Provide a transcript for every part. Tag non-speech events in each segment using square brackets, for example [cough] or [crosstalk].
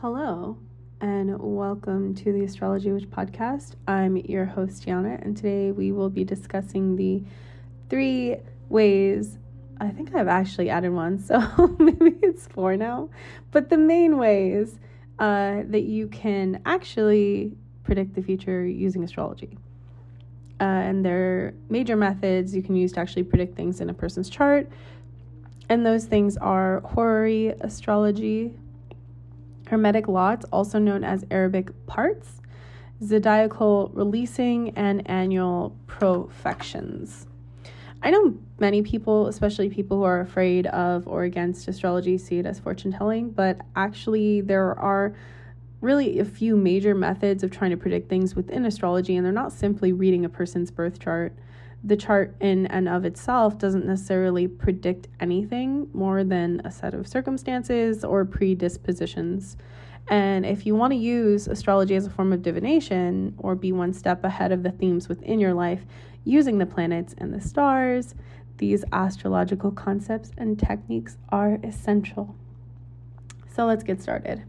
Hello, and welcome to the Astrology Witch podcast. I'm your host, Yana, and today we will be discussing the three ways. I think I've actually added one, [laughs] so maybe it's four now. But the main ways uh, that you can actually predict the future using astrology. Uh, and there are major methods you can use to actually predict things in a person's chart. And those things are horary astrology, Hermetic lots, also known as Arabic parts, zodiacal releasing, and annual profections. I know many people, especially people who are afraid of or against astrology, see it as fortune telling, but actually, there are really a few major methods of trying to predict things within astrology, and they're not simply reading a person's birth chart the chart in and of itself doesn't necessarily predict anything more than a set of circumstances or predispositions. And if you want to use astrology as a form of divination or be one step ahead of the themes within your life using the planets and the stars, these astrological concepts and techniques are essential. So let's get started.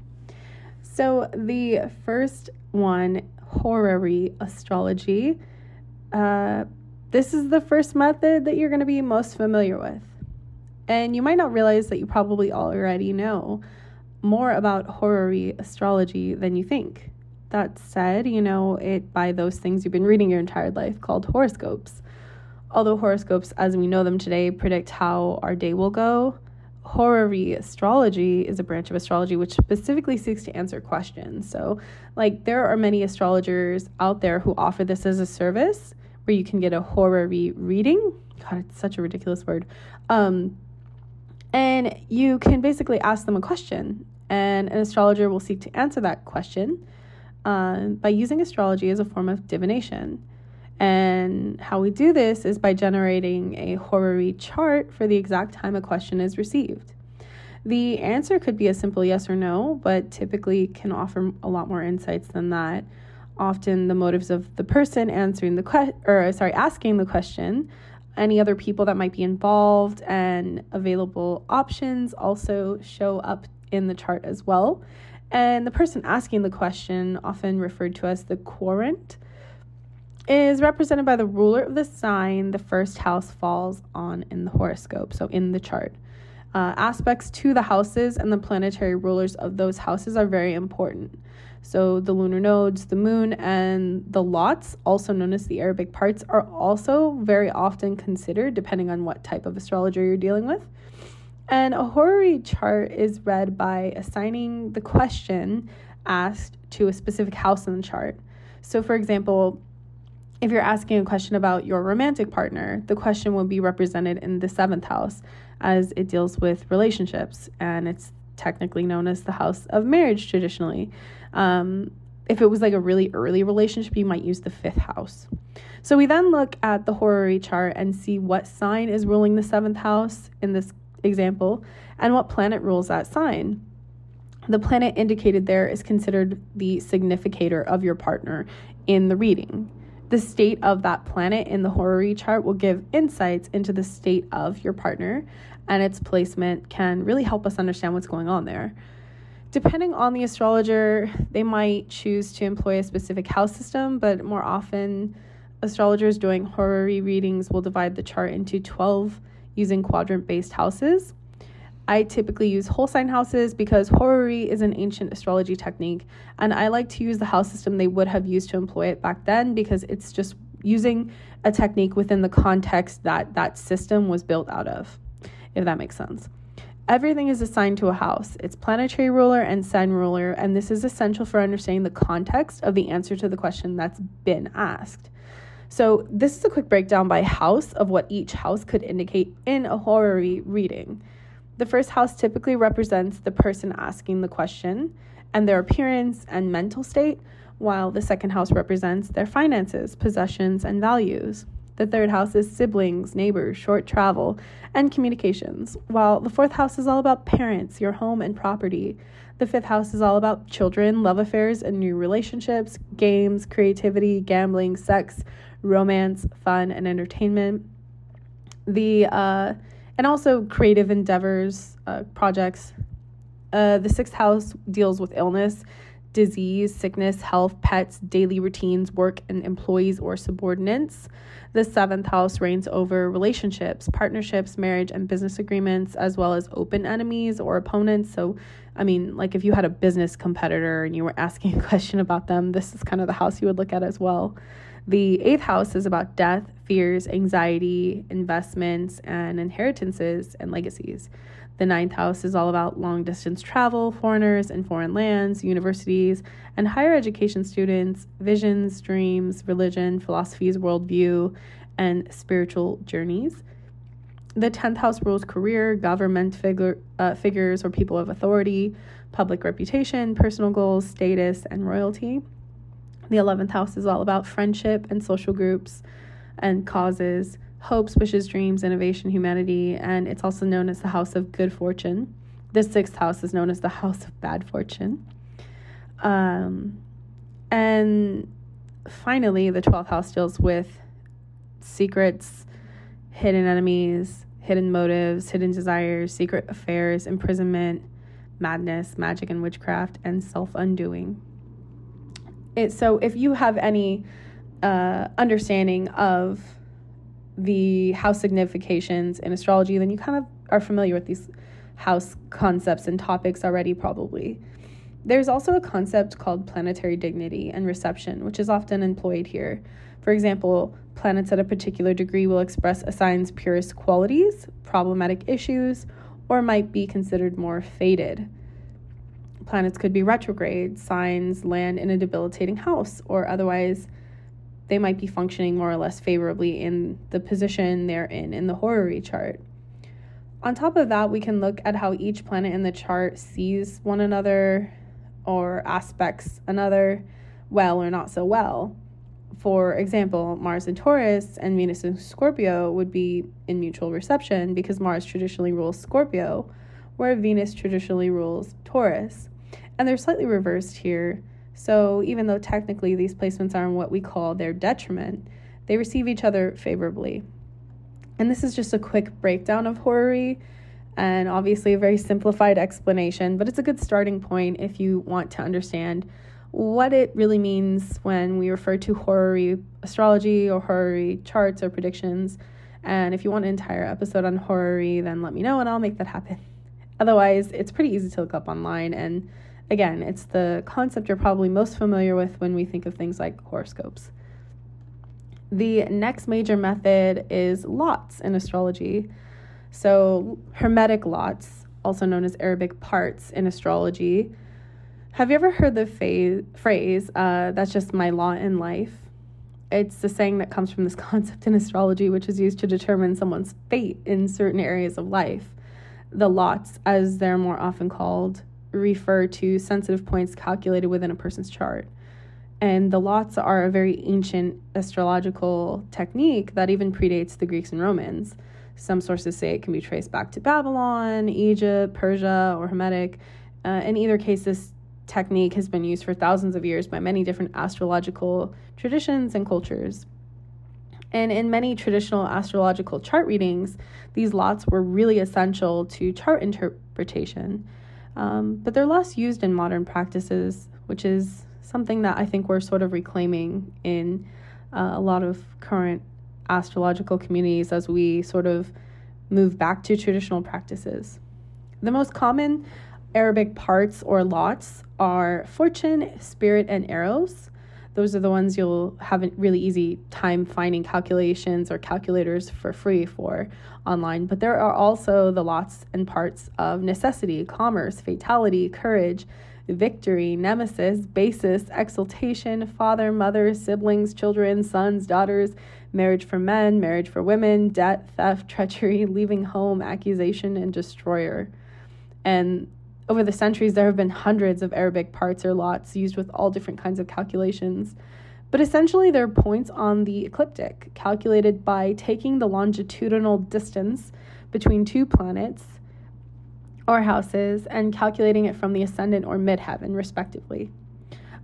So, the first one, horary astrology, uh, this is the first method that you're going to be most familiar with. And you might not realize that you probably already know more about horary astrology than you think. That said, you know it by those things you've been reading your entire life called horoscopes. Although horoscopes, as we know them today, predict how our day will go, horary astrology is a branch of astrology which specifically seeks to answer questions. So, like, there are many astrologers out there who offer this as a service where you can get a horary reading. God, it's such a ridiculous word. Um, and you can basically ask them a question, and an astrologer will seek to answer that question uh, by using astrology as a form of divination. And how we do this is by generating a horary chart for the exact time a question is received. The answer could be a simple yes or no, but typically can offer a lot more insights than that often the motives of the person answering the question or sorry asking the question. Any other people that might be involved and available options also show up in the chart as well. And the person asking the question often referred to as the querent is represented by the ruler of the sign. The first house falls on in the horoscope so in the chart. Uh, aspects to the houses and the planetary rulers of those houses are very important so the lunar nodes, the moon, and the lots, also known as the Arabic parts, are also very often considered depending on what type of astrologer you're dealing with. And a horary chart is read by assigning the question asked to a specific house in the chart. So, for example, if you're asking a question about your romantic partner, the question will be represented in the seventh house as it deals with relationships and it's technically known as the house of marriage traditionally. Um, if it was like a really early relationship, you might use the fifth house. So we then look at the horary chart and see what sign is ruling the seventh house in this example and what planet rules that sign. The planet indicated there is considered the significator of your partner in the reading. The state of that planet in the horary chart will give insights into the state of your partner, and its placement can really help us understand what's going on there. Depending on the astrologer, they might choose to employ a specific house system, but more often, astrologers doing horary readings will divide the chart into 12 using quadrant based houses. I typically use whole sign houses because horary is an ancient astrology technique, and I like to use the house system they would have used to employ it back then because it's just using a technique within the context that that system was built out of, if that makes sense. Everything is assigned to a house, its planetary ruler and sun ruler, and this is essential for understanding the context of the answer to the question that's been asked. So, this is a quick breakdown by house of what each house could indicate in a horary reading. The first house typically represents the person asking the question and their appearance and mental state, while the second house represents their finances, possessions, and values. The third house is siblings, neighbors, short travel, and communications, while the fourth house is all about parents, your home, and property. The fifth house is all about children, love affairs, and new relationships, games, creativity, gambling, sex, romance, fun, and entertainment. The uh, and also creative endeavors, uh, projects. Uh, the sixth house deals with illness, disease, sickness, health, pets, daily routines, work, and employees or subordinates. The seventh house reigns over relationships, partnerships, marriage, and business agreements, as well as open enemies or opponents. So, I mean, like if you had a business competitor and you were asking [laughs] a question about them, this is kind of the house you would look at as well. The eighth house is about death, fears, anxiety, investments, and inheritances and legacies. The ninth house is all about long distance travel, foreigners and foreign lands, universities, and higher education students, visions, dreams, religion, philosophies, worldview, and spiritual journeys. The 10th house rules career, government figure, uh, figures or people of authority, public reputation, personal goals, status, and royalty. The 11th house is all about friendship and social groups and causes, hopes, wishes, dreams, innovation, humanity, and it's also known as the house of good fortune. The sixth house is known as the house of bad fortune. Um, and finally, the 12th house deals with secrets, hidden enemies, hidden motives, hidden desires, secret affairs, imprisonment, madness, magic and witchcraft, and self undoing. It, so, if you have any uh, understanding of the house significations in astrology, then you kind of are familiar with these house concepts and topics already, probably. There's also a concept called planetary dignity and reception, which is often employed here. For example, planets at a particular degree will express a sign's purest qualities, problematic issues, or might be considered more fated. Planets could be retrograde, signs land in a debilitating house, or otherwise they might be functioning more or less favorably in the position they're in in the horary chart. On top of that, we can look at how each planet in the chart sees one another or aspects another well or not so well. For example, Mars in Taurus and Venus in Scorpio would be in mutual reception because Mars traditionally rules Scorpio, where Venus traditionally rules Taurus. And they're slightly reversed here so even though technically these placements are in what we call their detriment, they receive each other favorably. And this is just a quick breakdown of horary and obviously a very simplified explanation, but it's a good starting point if you want to understand what it really means when we refer to horary astrology or horary charts or predictions. And if you want an entire episode on horary, then let me know and I'll make that happen. [laughs] Otherwise, it's pretty easy to look up online and Again, it's the concept you're probably most familiar with when we think of things like horoscopes. The next major method is lots in astrology. So, Hermetic lots, also known as Arabic parts in astrology. Have you ever heard the fa- phrase, uh, that's just my lot in life? It's the saying that comes from this [laughs] concept in astrology, which is used to determine someone's fate in certain areas of life. The lots, as they're more often called, refer to sensitive points calculated within a person's chart. And the lots are a very ancient astrological technique that even predates the Greeks and Romans. Some sources say it can be traced back to Babylon, Egypt, Persia, or Hermetic. Uh, in either case, this technique has been used for thousands of years by many different astrological traditions and cultures. And in many traditional astrological chart readings, these lots were really essential to chart interpretation. Um, but they're less used in modern practices, which is something that I think we're sort of reclaiming in uh, a lot of current astrological communities as we sort of move back to traditional practices. The most common Arabic parts or lots are fortune, spirit, and eros. Those are the ones you'll have a really easy time finding calculations or calculators for free for online. But there are also the lots and parts of necessity, commerce, fatality, courage, victory, nemesis, basis, exaltation, father, mother, siblings, children, sons, daughters, marriage for men, marriage for women, debt, theft, treachery, [laughs] leaving home, accusation, and destroyer. And over the centuries, there have been hundreds of Arabic parts or lots used with all different kinds of calculations. But essentially, they're points on the ecliptic, calculated by taking the longitudinal distance between two planets or houses and calculating it from the ascendant or midheaven, respectively.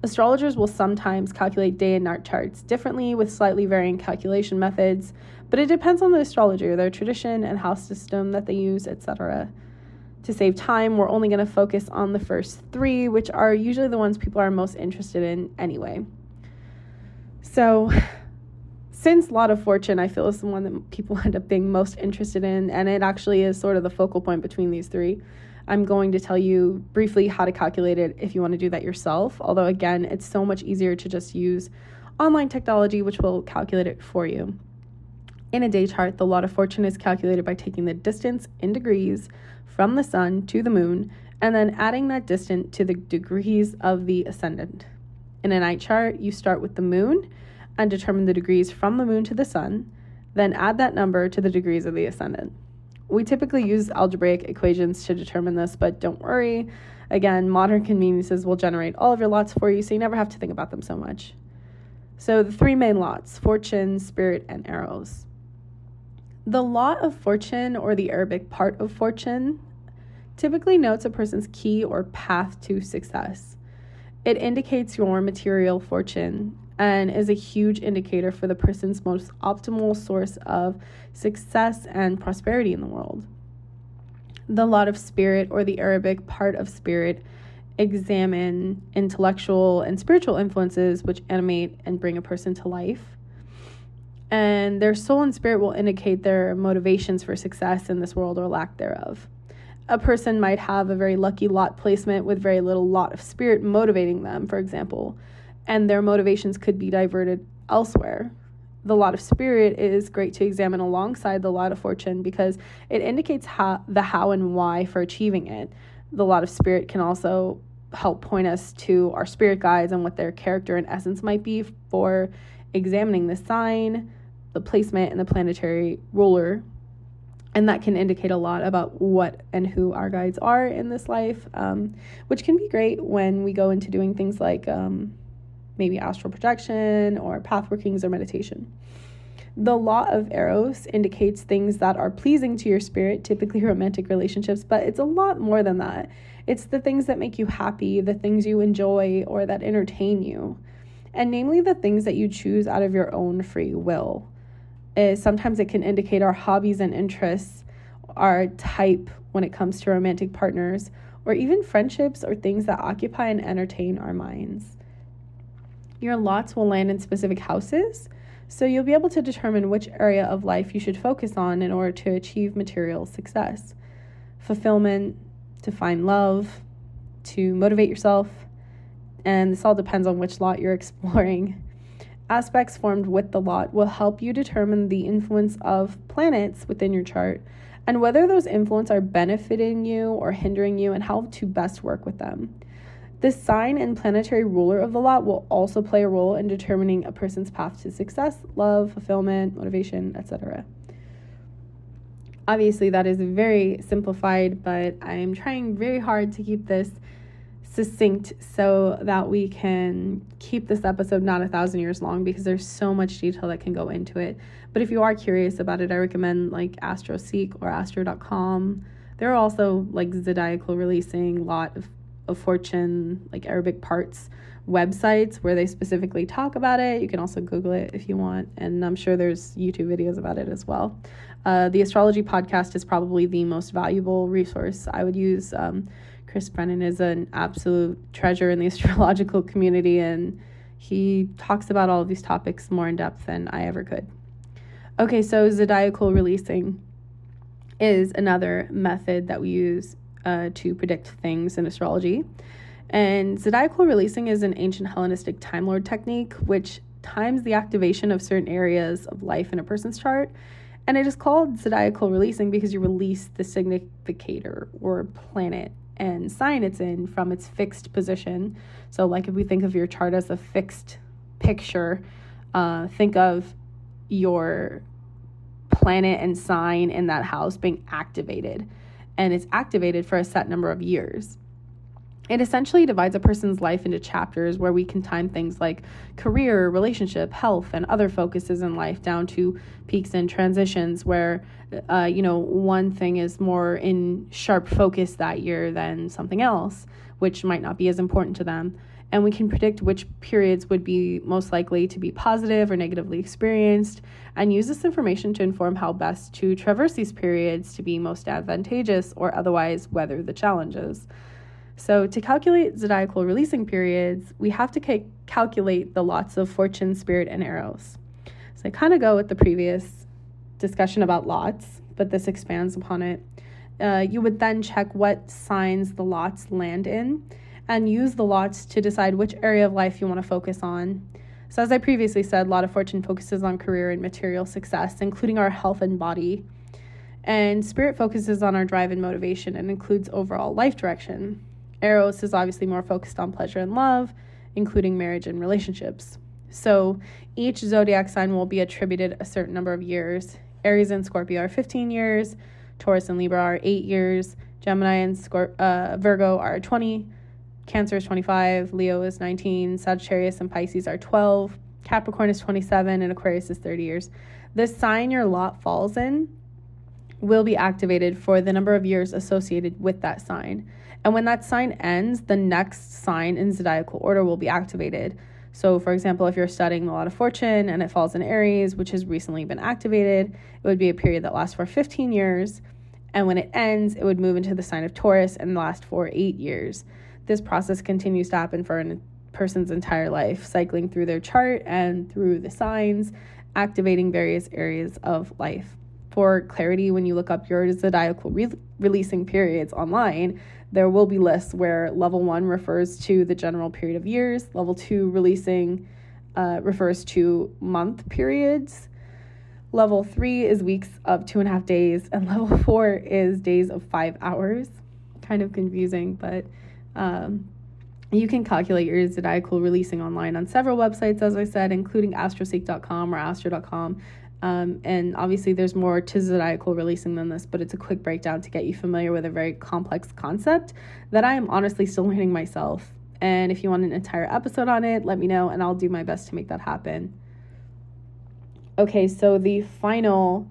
Astrologers will sometimes calculate day and night charts differently with slightly varying calculation methods, but it depends on the astrologer, their tradition and house system that they use, etc. to save time, we're only going to focus on the first three, which are usually the ones people are most interested in anyway. So, since Lot of Fortune, I feel is the one that people [laughs] end up being most interested in, and it actually is sort of the focal point between these three. I'm going to tell you briefly how to calculate it if you want to do that yourself. Although, again, it's so much easier to just use online technology, which will calculate it for you. In a day chart, the lot of fortune is calculated by taking the distance in degrees from the sun to the moon and then adding that distance to the degrees of the ascendant. In a night chart, you start with the moon and determine the degrees from the moon to the sun, then add that number to the degrees of the ascendant. We typically use algebraic equations to determine this, but don't worry. Again, modern conveniences will generate all of your lots for you, so you never have to think about them so much. So, the three main lots fortune, spirit, and eros. The lot of fortune, or the Arabic part of fortune, typically notes a person's key or path to success. It indicates your material fortune and is a huge indicator for the person's most optimal source of success and prosperity in the world. The lot of spirit, or the Arabic part of spirit, examine intellectual and spiritual influences which animate and bring a person to life. And their soul and spirit will indicate their motivations for success in this world or lack thereof. A person might have a very lucky lot placement with very little lot of spirit motivating them, for example, and their motivations could be diverted elsewhere. The lot of spirit is great to examine alongside the lot of fortune because it indicates how the how and why for achieving it. The lot of spirit can also help point us to our spirit guides and what their character and essence might be for examining the sign, the placement, and the planetary ruler. And that can indicate a lot about what and who our guides are in this life, um, which can be great when we go into doing things like um, maybe astral projection or path workings or meditation. The law of Eros indicates things that are pleasing to your spirit, typically romantic relationships, but it's a lot more than that. It's the things that make you happy, the things you enjoy, or that entertain you, and namely the things that you choose out of your own free will. Uh, sometimes it can indicate our hobbies and interests, our type when it comes to romantic partners, or even friendships or things that occupy and entertain our minds. Your lots will land in specific houses, so you'll be able to determine which area of life you should focus on in order to achieve material success, fulfillment, to find love, to motivate yourself, and this all depends on which lot you're [laughs] exploring. Aspects formed with the lot will help you determine the influence of planets within your chart and whether those influences are benefiting you or hindering you and how to best work with them. The sign and planetary ruler of the lot will also play a role in determining a person's path to success, love, fulfillment, motivation, etc. Obviously, that is very simplified, but I am trying very hard to keep this succinct so that we can keep this episode not a thousand years long because there's so much detail that can go into it. But if you are curious about it, I recommend like AstroSeek or Astro.com. There are also like zodiacal releasing lot of of Fortune, like Arabic parts websites where they specifically talk about it. You can also Google it if you want, and I'm sure there's YouTube videos about it as well. Uh, the astrology podcast is probably the most valuable resource I would use. Um, Chris Brennan is an absolute treasure in the [laughs] astrological community, and he talks about all of these topics more in depth than I ever could. Okay, so zodiacal releasing is another method that we use uh, to predict things in astrology. And zodiacal releasing is an ancient Hellenistic Time Lord technique, which times the activation of certain areas of life in a person's chart. And it is called zodiacal releasing because you release the significator or planet and sign it's in from its fixed position. So, like if we think of your chart as a fixed picture, uh, think of your planet and sign in that house being activated and it's activated for a set number of years. It essentially divides a person's life into chapters where we can time things like career, relationship, health, and other focuses in life down to peaks and transitions where, uh, you know, one thing is more in sharp focus that year than something else. which might not be as important to them. And we can predict which periods would be most likely to be positive or negatively experienced, and use this information to inform how best to traverse these periods to be most advantageous or otherwise weather the challenges. So, to calculate zodiacal releasing periods, we have to ca- calculate the lots of fortune, spirit, and eros. So, I kind of go with the previous discussion about lots, but this expands upon it. Uh, you would then check what signs the lots land in and use the lots to decide which area of life you want to focus on. So, as I previously said, Lot of Fortune focuses on career and material success, including our health and body. And Spirit focuses on our drive and motivation and includes overall life direction. Eros is obviously more focused on pleasure and love, including marriage and relationships. So each zodiac sign will be attributed a certain number of years. Aries and Scorpio are 15 years, Taurus and Libra are 8 years, Gemini and Scorp- uh, Virgo are 20, Cancer is 25, Leo is 19, Sagittarius and Pisces are 12, Capricorn is 27, and Aquarius is 30 years. The sign your lot falls in will be activated for the number of years associated with that sign. And when that sign ends, the next sign in zodiacal order will be activated. So, for example, if you're studying the Lot of Fortune and it falls in Aries, which has recently been activated, it would be a period that lasts for 15 years. And when it ends, it would move into the sign of Taurus and last for eight years. This process continues to happen for a person's entire life, cycling through their chart and through the signs, activating various areas of life. For clarity, when you look up your zodiacal re- releasing periods online, there will be lists where level one refers to the general period of years, level two releasing uh, refers to month periods. Level three is weeks of two and a half days, and [laughs] level four is days of five hours. Kind of confusing, but um, you can calculate your zodiacal releasing online on several websites, as I said, including astroseek.com or astro.com. Um, and obviously, there's more to zodiacal releasing than this, but it's a quick breakdown to get you familiar with a very complex concept that I am honestly still learning myself. And if you want an entire episode on it, let me know, and I'll do my best to make that happen. Okay, so the final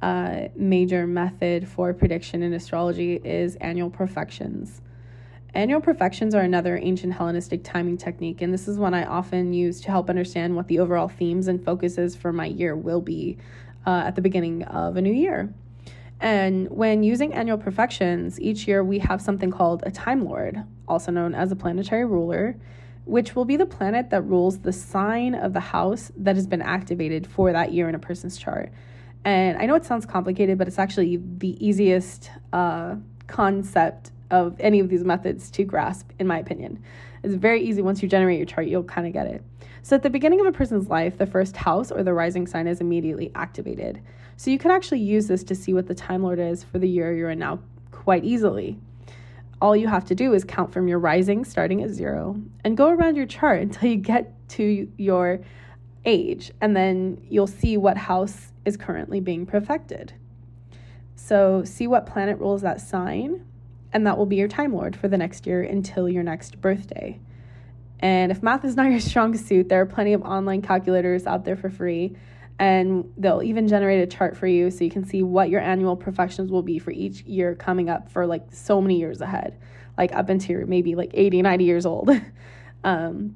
uh, major method for prediction in astrology is annual profections. Annual profections are another ancient Hellenistic timing technique, and this is one I often use to help understand what the overall themes and focuses for my year will be uh, at the beginning of a new year. And when using annual profections, each year we have something called a Time Lord, also known as a planetary ruler, which will be the planet that rules the sign of the house that has been activated for that year in a person's chart. And I know it sounds complicated, but it's actually the easiest uh, concept of any of these methods to grasp, in my opinion. It's very easy once you generate your chart, you'll kind of get it. So, at the beginning of a person's life, the first house or the rising sign is immediately activated. So, you can actually use this to see what the Time Lord is for the year you're in now quite easily. All you have to do is count from your rising starting at zero and go around your chart [laughs] until you get to your age, and then you'll see what house is currently being profected. So, see what planet rules that sign and that will be your Time Lord for the next year until your next birthday. And if math is not [laughs] your strong suit, there are plenty of online calculators out there for free, and they'll even generate a chart for you so you can see what your annual profections will be for each year coming up for like so many years ahead, like up into maybe like 80, 90 years old. [laughs] um,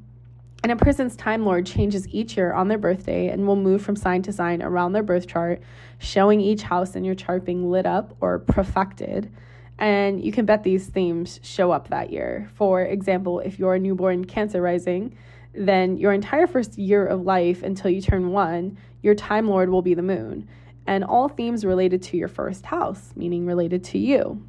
and a person's Time Lord changes each year on their birthday and will move from sign to sign around their birth chart, showing each house in your chart being lit up or profected and you can bet these themes show up that year. For example, if you're a newborn Cancer rising, then your entire first year of life until you turn one, your Time Lord will be the moon. And all themes related to your first house, meaning related to you.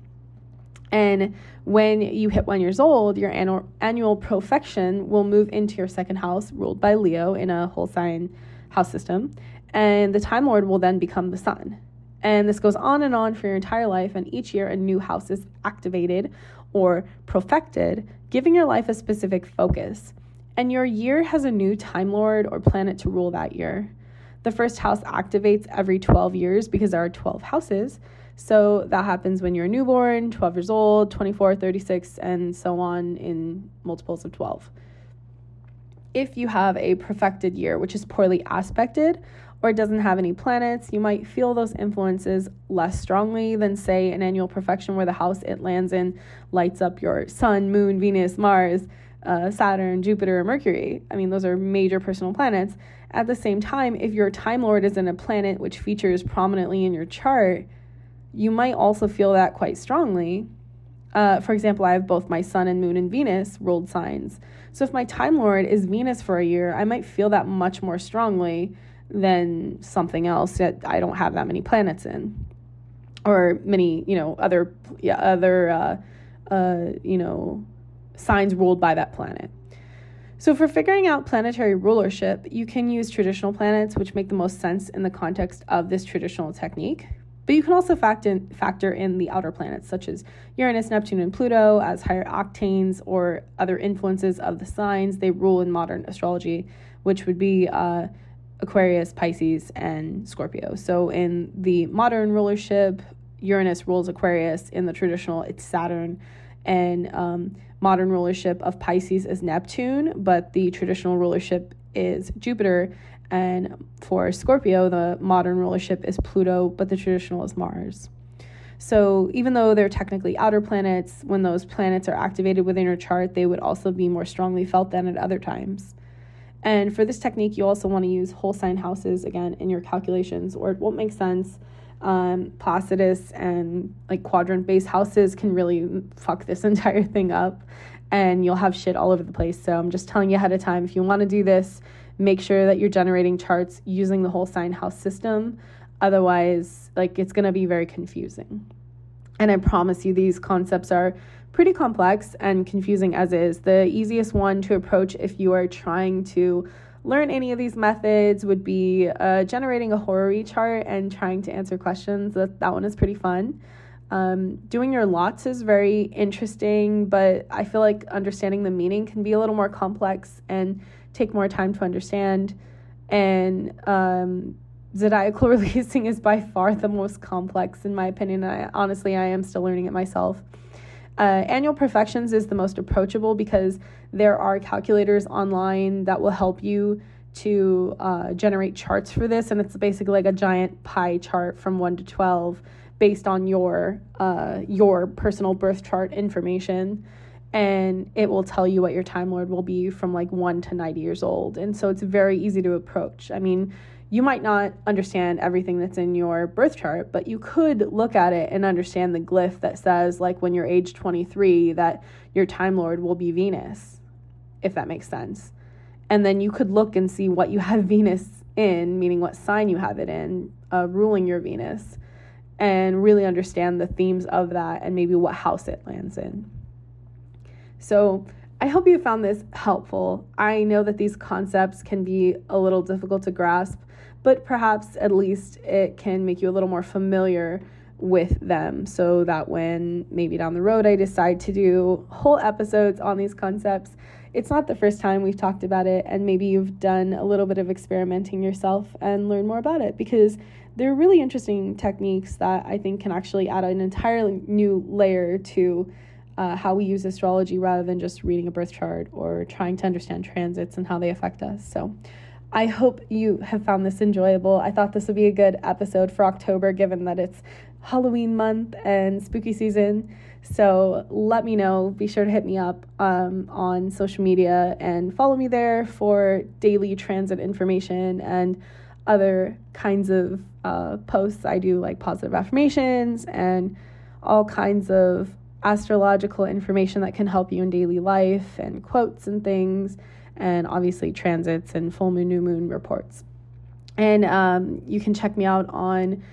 And when you hit one years old, your annual, annual profection will move into your second house, ruled by Leo in a whole sign house system. And the Time Lord will then become the sun. And this goes on and on for your entire life, and each year a new house is activated or profected, giving your life a specific focus. And your year has a new Time Lord or planet to rule that year. The first house activates every 12 years because there are 12 houses. So that happens when you're a newborn, 12 years old, 24, 36, and so on in multiples of 12. If you have a profected year, which is poorly aspected, or it doesn't have any planets, you might feel those influences less strongly than, say, an annual profection where the house it lands in lights up your sun, moon, Venus, Mars, uh, Saturn, Jupiter, Mercury. I mean, those are major personal planets. At the same time, if your Time Lord is in a planet which features prominently in your chart, you might also feel that quite strongly. Uh, for example, I have both my Sun and Moon and Venus ruled signs. So if my Time Lord is Venus for a year, I might feel that much more strongly than something else that I don't have that many planets in, or many, you know, other yeah, other uh, uh, you know signs ruled by that planet. So, for figuring out planetary rulership, you can use traditional planets, which make the most sense in the context of this traditional technique. But you can also factor in, factor in the outer planets, such as Uranus, Neptune, and Pluto, as higher octaves or other influences of the signs they rule in modern astrology, which would be uh, Aquarius, Pisces, and Scorpio. So, in the modern rulership, Uranus rules Aquarius. In the traditional, it's Saturn. And um, modern rulership of Pisces is Neptune, but the traditional rulership is Jupiter. And for Scorpio, the modern rulership is Pluto, but the traditional is Mars. So even though they're technically outer planets, when those planets are activated within your chart, they would also be more strongly felt than at other times. And for this technique, you also want to use whole sign houses again in your calculations, or it won't make sense um, Placidus and like quadrant based houses can really fuck this [laughs] entire thing up and you'll have shit all over the place. So I'm just telling you ahead of time if you want to do this, make sure that you're generating charts using the whole sign house system. Otherwise, like it's going to be very confusing. And I promise you, these concepts are pretty complex and confusing as is. The easiest one to approach if you are trying to learn any of these methods would be uh, generating a horary chart and trying to answer questions. That, that one is pretty fun. Um, doing your lots is very interesting, but I feel like understanding the meaning can be a little more complex and take more time to understand. And um, zodiacal [laughs] releasing is by far the most complex, in my opinion. I, honestly, I am still learning it myself. Uh, annual profections is the most approachable because there are calculators online that will help you to uh, generate charts for this, and it's basically like a giant pie chart from one to twelve based on your uh, your personal birth chart information and it will tell you what your time lord will be from like 1 to 90 years old and so it's very easy to approach. I mean you might not understand everything that's in your birth chart, but you could look at it and understand the glyph that says, like, when you're age 23, that your Time Lord will be Venus, if that makes sense. And then you could look and see what you have [laughs] Venus in, meaning what sign you have it in, uh, ruling your Venus, and really understand the themes of that and maybe what house it lands in. So, I hope you found this helpful. I know that these concepts can be a little difficult to grasp, but perhaps at least it can make you a little more familiar with them so that when maybe down the road I decide to do whole episodes on these concepts, it's not the first time we've talked about it, and maybe you've done a little bit of experimenting yourself and learn more about it because they're really interesting techniques that I think can actually add an entirely new layer to uh, how we use astrology rather than just reading a birth chart or trying to understand transits and how they affect us. So, I hope you have found this enjoyable. I thought this would be a good episode for October, given that it's Halloween month and spooky season. So let me know. Be sure to hit me up um, on social media and follow me there for daily transit information and other kinds of uh, posts. I do like positive affirmations and all kinds of astrological information that can help you in daily life and quotes and things and obviously transits and full moon, new moon reports. And um, you can check me out on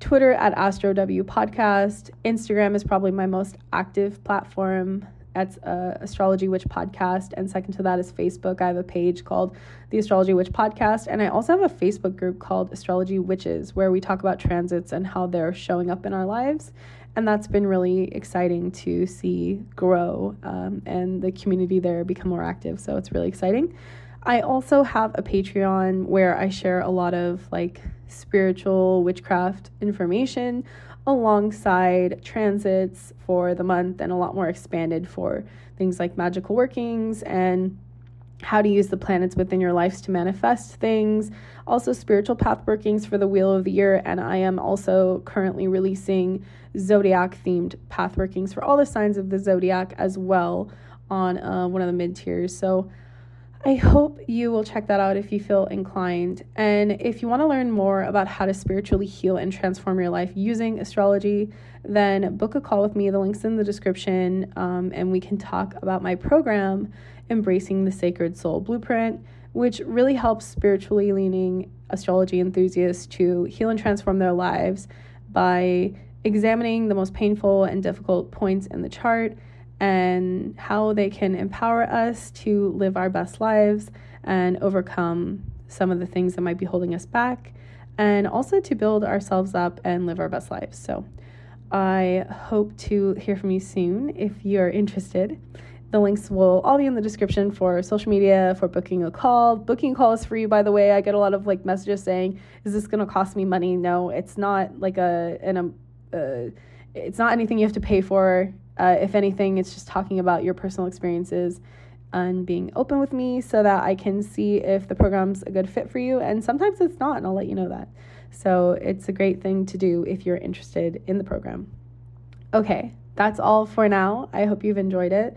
Twitter at AstroW Podcast. Instagram is probably my most active platform. That's uh, Astrology Witch Podcast. And second to that is Facebook. I have a page called The Astrology Witch Podcast. And I also have a Facebook group called Astrology Witches, where we talk about transits and how they're showing up in our lives and that's been really exciting to see grow um, and the community there become more active. So it's really exciting. I also have a Patreon where I share a lot of like spiritual witchcraft information alongside transits for the month and a lot more expanded for things like magical workings and how to use the planets within your lives to manifest things, also spiritual path workings for the wheel of the year, and I am also currently releasing zodiac themed path workings for all the signs of the zodiac as well on uh, one of the mid tiers. So I hope you will check that out if you feel inclined. And if you want to learn more about how to spiritually heal and transform your life using astrology, then book a call with me. The link's in the description, um, and we can talk about my program, Embracing the Sacred Soul Blueprint, which really helps spiritually leaning astrology enthusiasts to heal and transform their lives by examining the most painful and difficult points in the chart and how they can empower us to live our best lives and overcome some of the things that might be holding us back, and also to build ourselves up and live our best lives. So, I hope to hear from you soon if you're interested. The links will all be in the description for social media, for booking a call. Booking a call is free, by the way. I get a lot of like messages saying, "Is this going to cost me money?" No, it's not like a an um, uh, it's not anything you have to pay for. Uh, if anything, it's just talking about your personal experiences and being open with me so that I can see if the program's a good fit for you. And sometimes it's not, and I'll let you know that. So it's a great thing to do if you're interested in the program. Okay, that's all for now. I hope you've enjoyed it,